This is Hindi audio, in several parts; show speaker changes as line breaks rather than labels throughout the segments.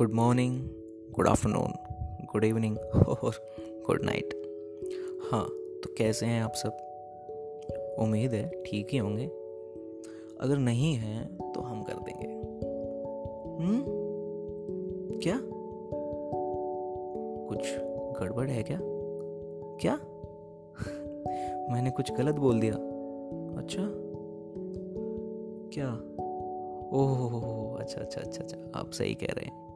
Good morning good afternoon good evening और गुड नाइट हाँ तो कैसे हैं आप सब? उम्मीद है ठीक ही होंगे। अगर नहीं है तो हम कर देंगे। हम्म? क्या? कुछ गड़बड़ है क्या? क्या? मैंने कुछ गलत बोल दिया। अच्छा? क्या? ओह अच्छा अच्छा अच्छा अच्छा आप सही कह रहे हैं।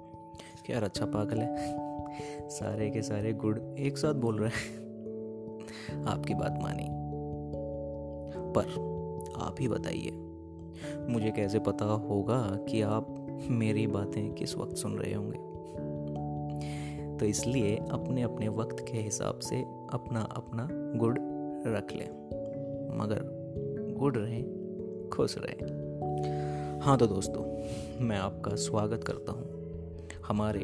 क्या अच्छा पागल है। सारे के सारे गुड़ एक साथ बोल रहे हैं। आपकी बात मानी। पर आप ही बताइए, मुझे कैसे पता होगा कि आप मेरी बातें किस वक्त सुन रहे होंगे? तो इसलिए अपने अपने वक्त के हिसाब से अपना अपना गुड़ रख लें। मगर गुड़ रहे, खुश रहे। हाँ तो दोस्तों, मैं आपका स्वागत करता हूँ। हमारे,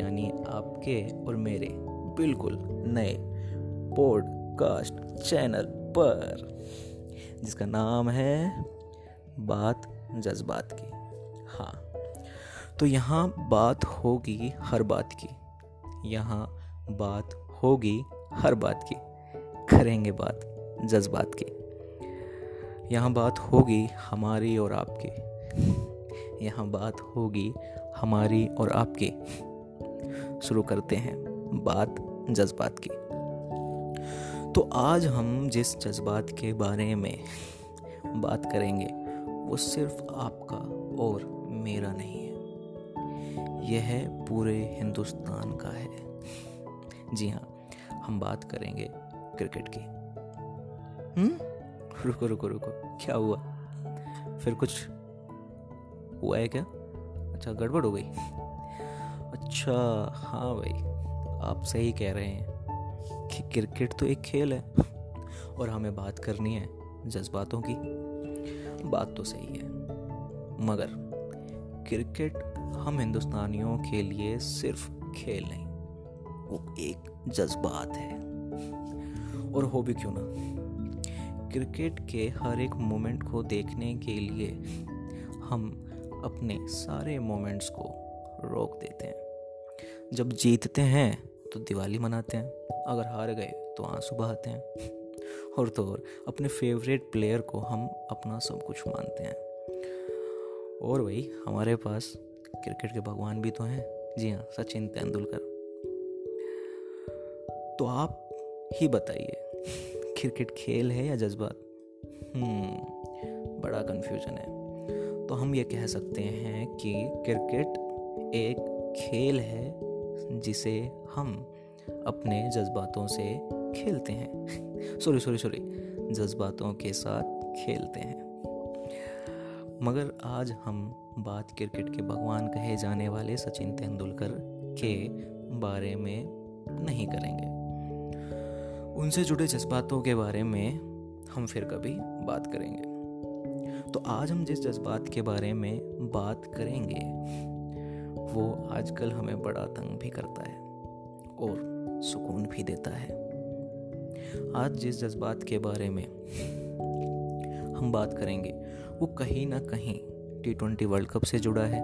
यानी आपके और मेरे बिल्कुल नए पॉडकास्ट चैनल पर, जिसका नाम है बात जज्बात की। हाँ तो यहाँ बात होगी हर बात की। यहाँ बात होगी हर बात की। करेंगे बात जज्बात की। यहाँ बात होगी हमारी और आपकी। यहाँ बात होगी हमारी और आपकी। शुरू करते हैं बात जज्बात की। तो आज हम जिस जज्बात के बारे में बात करेंगे, वो सिर्फ़ आपका और मेरा नहीं है। यह है पूरे हिंदुस्तान का है। जी हाँ हम बात करेंगे क्रिकेट की। हम्म? रुको रुको रुको, क्या हुआ? फिर कुछ हुआ है क्या? अच्छा गड़बड़ हो गई। अच्छा हाँ भाई, आप सही कह रहे हैं कि क्रिकेट तो एक खेल है और हमें बात करनी है जज्बातों की। बात तो सही है, मगर क्रिकेट हम हिंदुस्तानियों के लिए सिर्फ़ खेल नहीं, वो एक जज्बात है। और हो भी क्यों ना, क्रिकेट के हर एक मोमेंट को देखने के लिए हम अपने सारे मोमेंट्स को रोक देते हैं। जब जीतते हैं तो दिवाली मनाते हैं। अगर हार गए तो आँसू बहाते हैं। और तो और, अपने फेवरेट प्लेयर को हम अपना सब कुछ मानते हैं। और भाई हमारे पास क्रिकेट के भगवान भी तो हैं। जी हाँ सचिन तेंदुलकर। तो आप ही बताइए क्रिकेट खेल है या जज्बात? हम्म बड़ा कन्फ्यूज़न है। तो हम ये कह सकते हैं कि क्रिकेट एक खेल है जिसे हम अपने जज्बातों से खेलते हैं। सॉरी सॉरी सॉरी जज्बातों के साथ खेलते हैं। मगर आज हम बात क्रिकेट के भगवान कहे जाने वाले सचिन तेंदुलकर के बारे में नहीं करेंगे। उनसे जुड़े जज्बातों के बारे में हम फिर कभी बात करेंगे। तो आज हम जिस जज्बात के बारे में बात करेंगे, वो आजकल हमें बड़ा तंग भी करता है और सुकून भी देता है। आज जिस जज्बात के बारे में हम बात करेंगे, वो कहीं ना कहीं टी ट्वेंटी वर्ल्ड कप से जुड़ा है।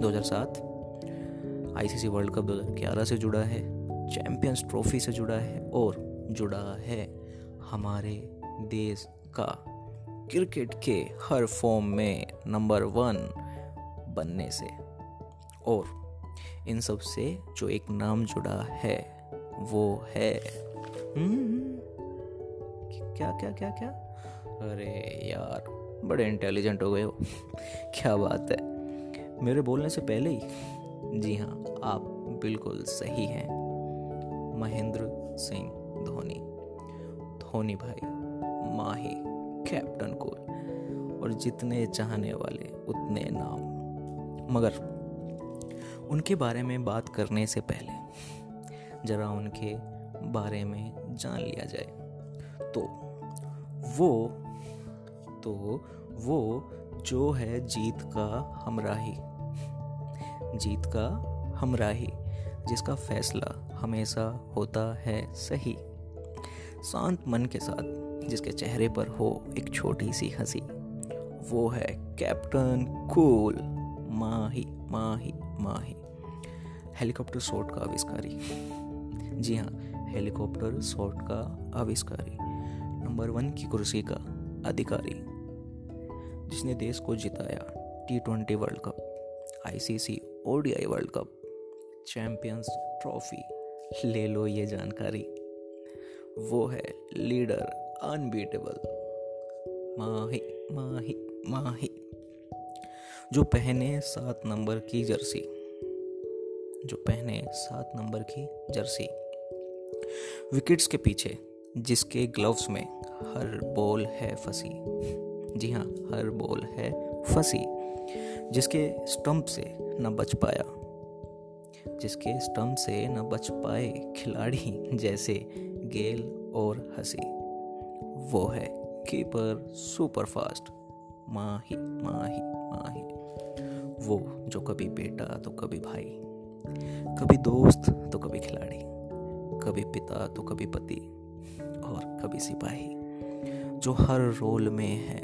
2007 आईसीसी वर्ल्ड कप 2011 से जुड़ा है चैंपियंस ट्रॉफी से जुड़ा है और जुड़ा है हमारे देश का क्रिकेट के हर फॉर्म में नंबर वन बनने से। और इन सबसे जो एक नाम जुड़ा है वो है हम्म, क्या क्या क्या क्या? अरे यार बड़े इंटेलिजेंट हो गए हो। क्या बात है? मेरे बोलने से पहले ही। जी हाँ आप बिल्कुल सही हैं। महेंद्र सिंह धोनी। धोनी भाई माही। कैप्टन कूल और जितने चाहने वाले उतने नाम। मगर उनके बारे में बात करने से पहले ज़रा उनके बारे में जान लिया जाए। तो वो तो वो जो है जीत का हमराही। जीत का हमराही, जिसका फैसला हमेशा होता है सही। शांत मन के साथ जिसके चेहरे पर हो एक छोटी सी हँसी। वो है captain cool. Mahi Mahi Mahi. Helicopter shot का आविष्कारी। जी हाँ हेलीकॉप्टर शॉट का आविष्कारी। नंबर वन की कुर्सी का अधिकारी। जिसने देश को जिताया T twenty world cup ICC ODI world cup champions trophy ले लो ये जानकारी। वो है लीडर अनबीटेबल माही माही माही। जो पहने सात नंबर की जर्सी। जो पहने सात नंबर की जर्सी। विकेट्स के पीछे, जिसके ग्लव्स में हर बॉल है फंसी। जी हाँ हर बॉल है फंसी। जिसके स्टंप से न बच पाया। जिसके स्टंप से न बच पाए खिलाड़ी जैसे गेल और हँसी। वो है keeper super fast Mahi Mahi Mahi. वो जो कभी बेटा तो कभी भाई। कभी दोस्त तो कभी खिलाड़ी। कभी पिता तो कभी पति। और कभी सिपाही, जो हर रोल में है।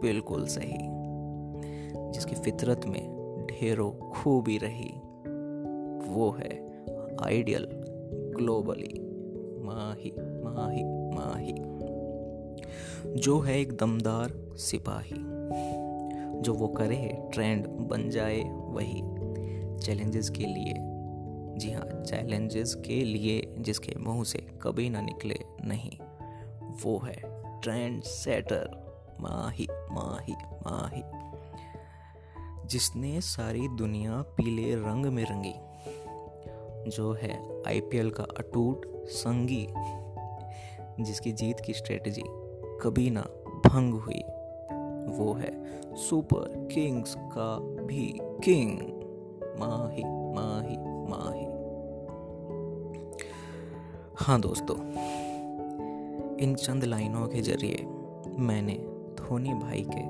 बिल्कुल सही। जिसकी फितरत में ढेरों खूबी रही। वो है आइडियल ग्लोबली माही माही माही। जो है एक दमदार सिपाही। जो वो करे ट्रेंड बन जाए, वही। चैलेंजेस के लिए। जी हाँ चैलेंजेस के लिए जिसके मुँह से कभी ना निकले, नहीं। वो है ट्रेंड सेटर माही माही माही। जिसने सारी दुनिया पीले रंग में रंगी। जो है आईपीएल का अटूट संगी। जिसकी जीत की स्ट्रेटजी कभी ना भंग हुई। वो है सुपर किंग्स का भी किंग। माही माही माही। हाँ दोस्तों, इन चंद लाइनों के ज़रिए मैंने धोनी भाई के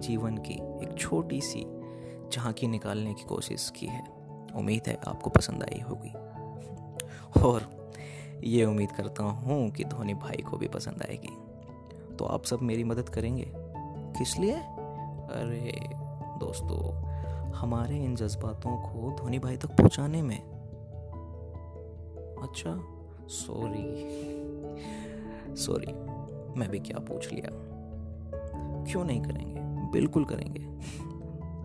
जीवन की एक छोटी सी झांकी निकालने की कोशिश की है। उम्मीद है आपको पसंद आई होगी। और ये उम्मीद करता हूँ कि धोनी भाई को भी पसंद आएगी। तो आप सब मेरी मदद करेंगे? किस लिए? अरे दोस्तों, हमारे इन जज्बातों को धोनी भाई तक पहुँचाने में। अच्छा सॉरी सॉरी मैं भी क्या पूछ लिया? क्यों नहीं करेंगे? बिल्कुल करेंगे।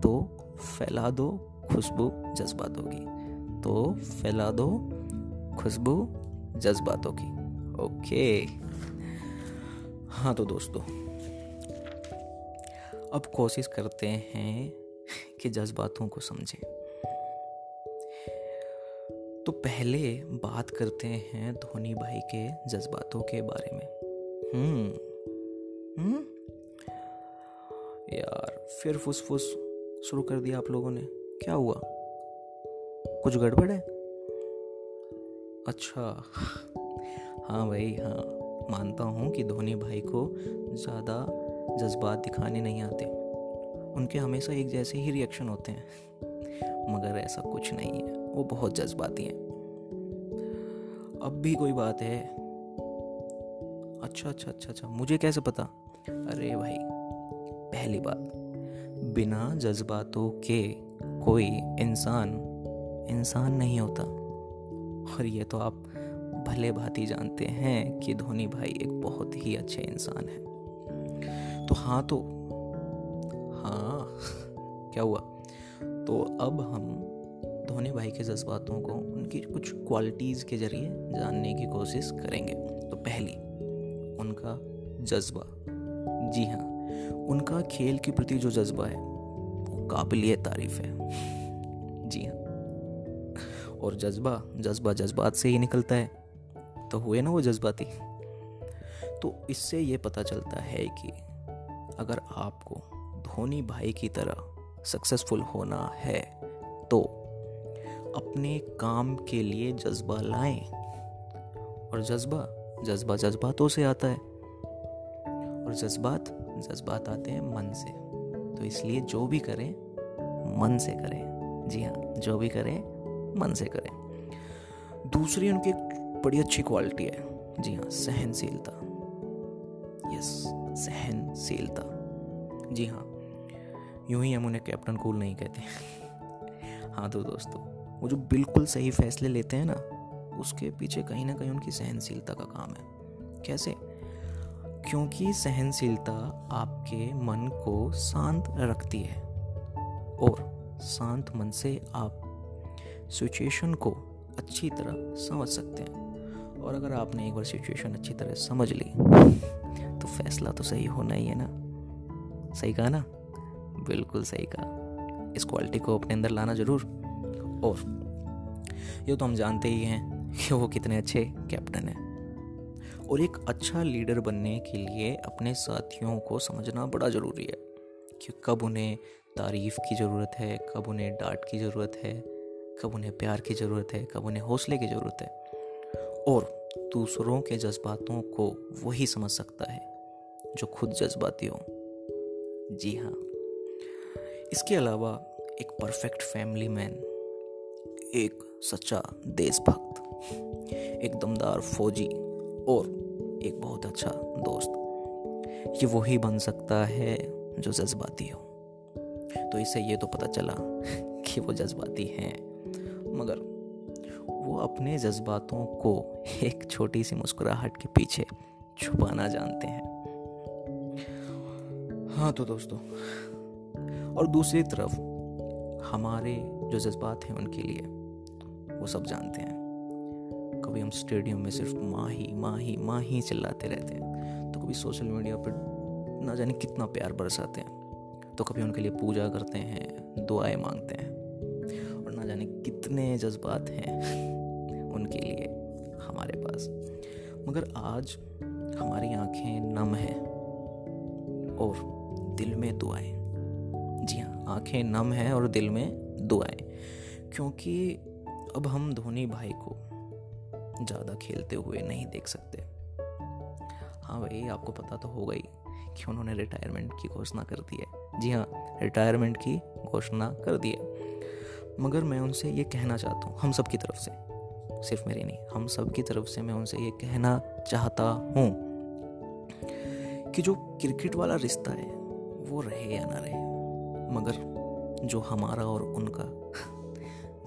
तो फैला दो खुशबू जज्बातों की। तो फैला दो खुशबू जज्बातों की। ओके। हाँ तो दोस्तों, अब कोशिश करते हैं कि जज्बातों को समझें। तो पहले बात करते हैं धोनी भाई के जज्बातों के बारे में। हम्म हम्म। यार, फिर फुसफुस शुरू कर दिया आप लोगों ने। क्या हुआ? कुछ गड़बड़ है? अच्छा हाँ भाई हाँ। मानता हूँ कि धोनी भाई को ज़्यादा जज्बात दिखाने नहीं आते। उनके हमेशा एक जैसे ही रिएक्शन होते हैं। मगर ऐसा कुछ नहीं है। वो बहुत जज्बाती हैं। अब भी कोई बात है। अच्छा अच्छा अच्छा अच्छा। मुझे कैसे पता? अरे भाई, पहली बात, बिना जज्बातों के कोई इंसान इंसान नहीं होता। और ये तो आप भले भांति जानते हैं कि धोनी भाई एक बहुत ही अच्छे इंसान है। तो हाँ तो। हाँ क्या हुआ? तो अब हम धोनी भाई के जज्बातों को उनकी कुछ क्वालिटीज़ के ज़रिए जानने की कोशिश करेंगे। तो पहली, उनका जज्बा। जी हाँ उनका खेल के प्रति जो जज्बा है, वो काबिल तारीफ़ है। जी हाँ। और जज्बा जज्बा जज्बात से ही निकलता है। तो हुए ना वो जज्बाती। तो इससे ये पता चलता है कि अगर आपको धोनी भाई की तरह सक्सेसफुल होना है तो अपने काम के लिए जज्बा लाएँ। और जज्बा जज्बा जज्बातों से आता है। और जज्बात जज्बात आते हैं मन से। तो इसलिए जो भी करें, मन से करें। जी हाँ जो भी करें, मन से करें। दूसरी उनकी एक बड़ी अच्छी क्वालिटी है। जी हाँ सहनशीलता। यस सहनशीलता। जी हाँ यूँ ही हम उन्हें कैप्टन कूल नहीं कहते। हाँ तो दोस्तों, वो जो बिल्कुल सही फैसले लेते हैं ना, उसके पीछे कहीं ना कहीं उनकी सहनशीलता का काम है। कैसे? क्योंकि सहनशीलता आपके मन को शांत रखती है और शांत मन से आप सिचुएशन को अच्छी तरह समझ सकते हैं। और अगर आपने एक बार सिचुएशन अच्छी तरह समझ ली तो फैसला तो सही होना ही है ना। सही कहा ना? बिल्कुल सही कहा। इस क्वालिटी को अपने अंदर लाना ज़रूर। और, ये तो हम जानते ही हैं कि वो कितने अच्छे कैप्टन हैं। और एक अच्छा लीडर बनने के लिए अपने साथियों को समझना बड़ा ज़रूरी है, कि कब उन्हें तारीफ़ की ज़रूरत है, कब उन्हें डांट की ज़रूरत है, कब उन्हें प्यार की ज़रूरत है, कब उन्हें हौसले की ज़रूरत है। और दूसरों के जज्बातों को वही समझ सकता है, जो खुद जज्बाती हो। जी हाँ। इसके अलावा एक परफेक्ट फैमिली मैन, एक सच्चा देशभक्त, एक दमदार फौजी और एक बहुत अच्छा दोस्त। ये वही बन सकता है जो जज्बाती हो। तो इससे ये तो पता चला कि वो जज्बाती हैं, मगर वो अपने जज्बातों को एक छोटी सी मुस्कुराहट के पीछे छुपाना जानते हैं। हाँ तो दोस्तों, और दूसरी तरफ़ हमारे जो जज्बात हैं उनके लिए, वो सब जानते हैं। कभी हम स्टेडियम में सिर्फ़ माँ ही माँ ही चिल्लाते रहते हैं तो कभी सोशल मीडिया पर ना जाने कितना प्यार बरसाते हैं तो कभी उनके लिए पूजा करते हैं, दुआएँ मांगते हैं जाने कितने जज्बात हैं उनके लिए हमारे पास। मगर आज हमारी आँखें नम हैं और दिल में दुआएँ। जी हाँ आँखें नम हैं और दिल में दुआएँ। क्योंकि अब हम धोनी भाई को ज़्यादा खेलते हुए नहीं देख सकते। हाँ भाई, आपको पता तो होगा ही कि उन्होंने रिटायरमेंट की घोषणा कर दी है। जी हाँ रिटायरमेंट की घोषणा कर दी है। मगर मैं उनसे ये कहना चाहता हूँ, हम सब की तरफ़ से। सिर्फ़ मेरी नहीं, हम सब की तरफ़ से मैं उनसे ये कहना चाहता हूँ कि जो क्रिकेट वाला रिश्ता है, वो रहे या ना रहे, मगर जो हमारा और उनका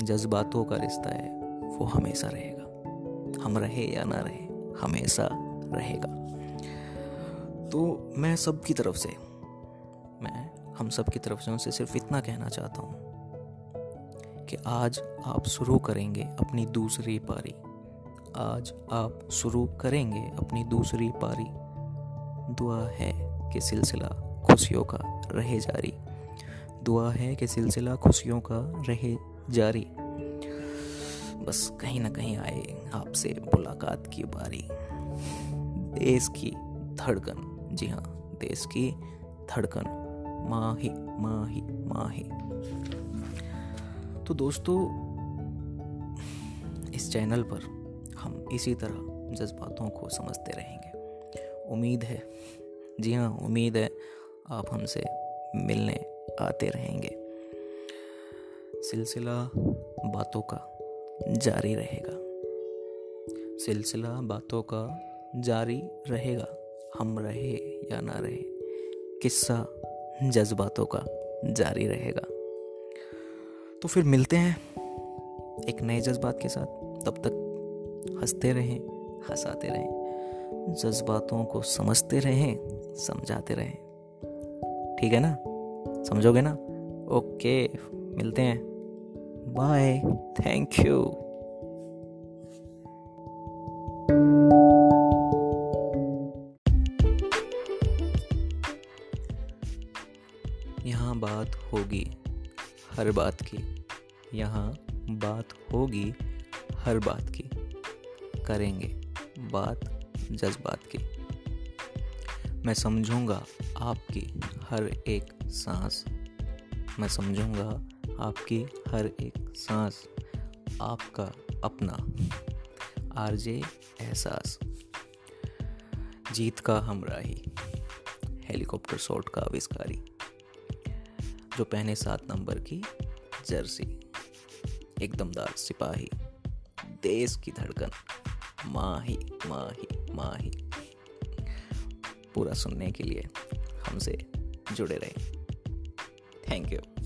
जज्बातों का रिश्ता है, वो हमेशा रहेगा। हम रहे या ना रहे, हमेशा रहेगा। तो मैं सब की तरफ़ से, मैं हम सब की तरफ़ से उनसे सिर्फ़ इतना कहना चाहता हूँ कि आज आप शुरू करेंगे अपनी दूसरी पारी। आज आप शुरू करेंगे अपनी दूसरी पारी। दुआ है कि सिलसिला खुशियों का रहे जारी। दुआ है कि सिलसिला खुशियों का रहे जारी। बस कहीं ना कहीं आए आपसे मुलाकात की बारी। देश की धड़कन। जी हाँ देश की धड़कन। माही माही माही तो दोस्तों, इस चैनल पर हम इसी तरह जज्बातों को समझते रहेंगे। उम्मीद है, जी हाँ उम्मीद है आप हमसे मिलने आते रहेंगे। सिलसिला बातों का जारी रहेगा। सिलसिला बातों का जारी रहेगा, हम रहे या ना रहे, किस्सा जज्बातों का जारी रहेगा। तो फिर मिलते हैं एक नए जज्बात के साथ। तब तक हँसते रहें, हंसाते रहें, जज्बातों को समझते रहें, समझाते रहें। ठीक है ना? समझोगे ना? ओके, मिलते हैं। बाय थैंक यू यहाँ बात होगी। हर बात की। यहाँ बात होगी हर बात की। करेंगे बात जज्बात की। मैं समझूँगा आपकी हर एक सांस। मैं समझूँगा आपकी हर एक सांस। आपका अपना आरजे एहसास। जीत का हमराही हेलीकॉप्टर शॉट का आविष्कारी। जो पहने सात नंबर की जर्सी एक दमदार सिपाही, देश की धड़कन, माही माही माही। पूरा सुनने के लिए हमसे जुड़े रहे। Thank you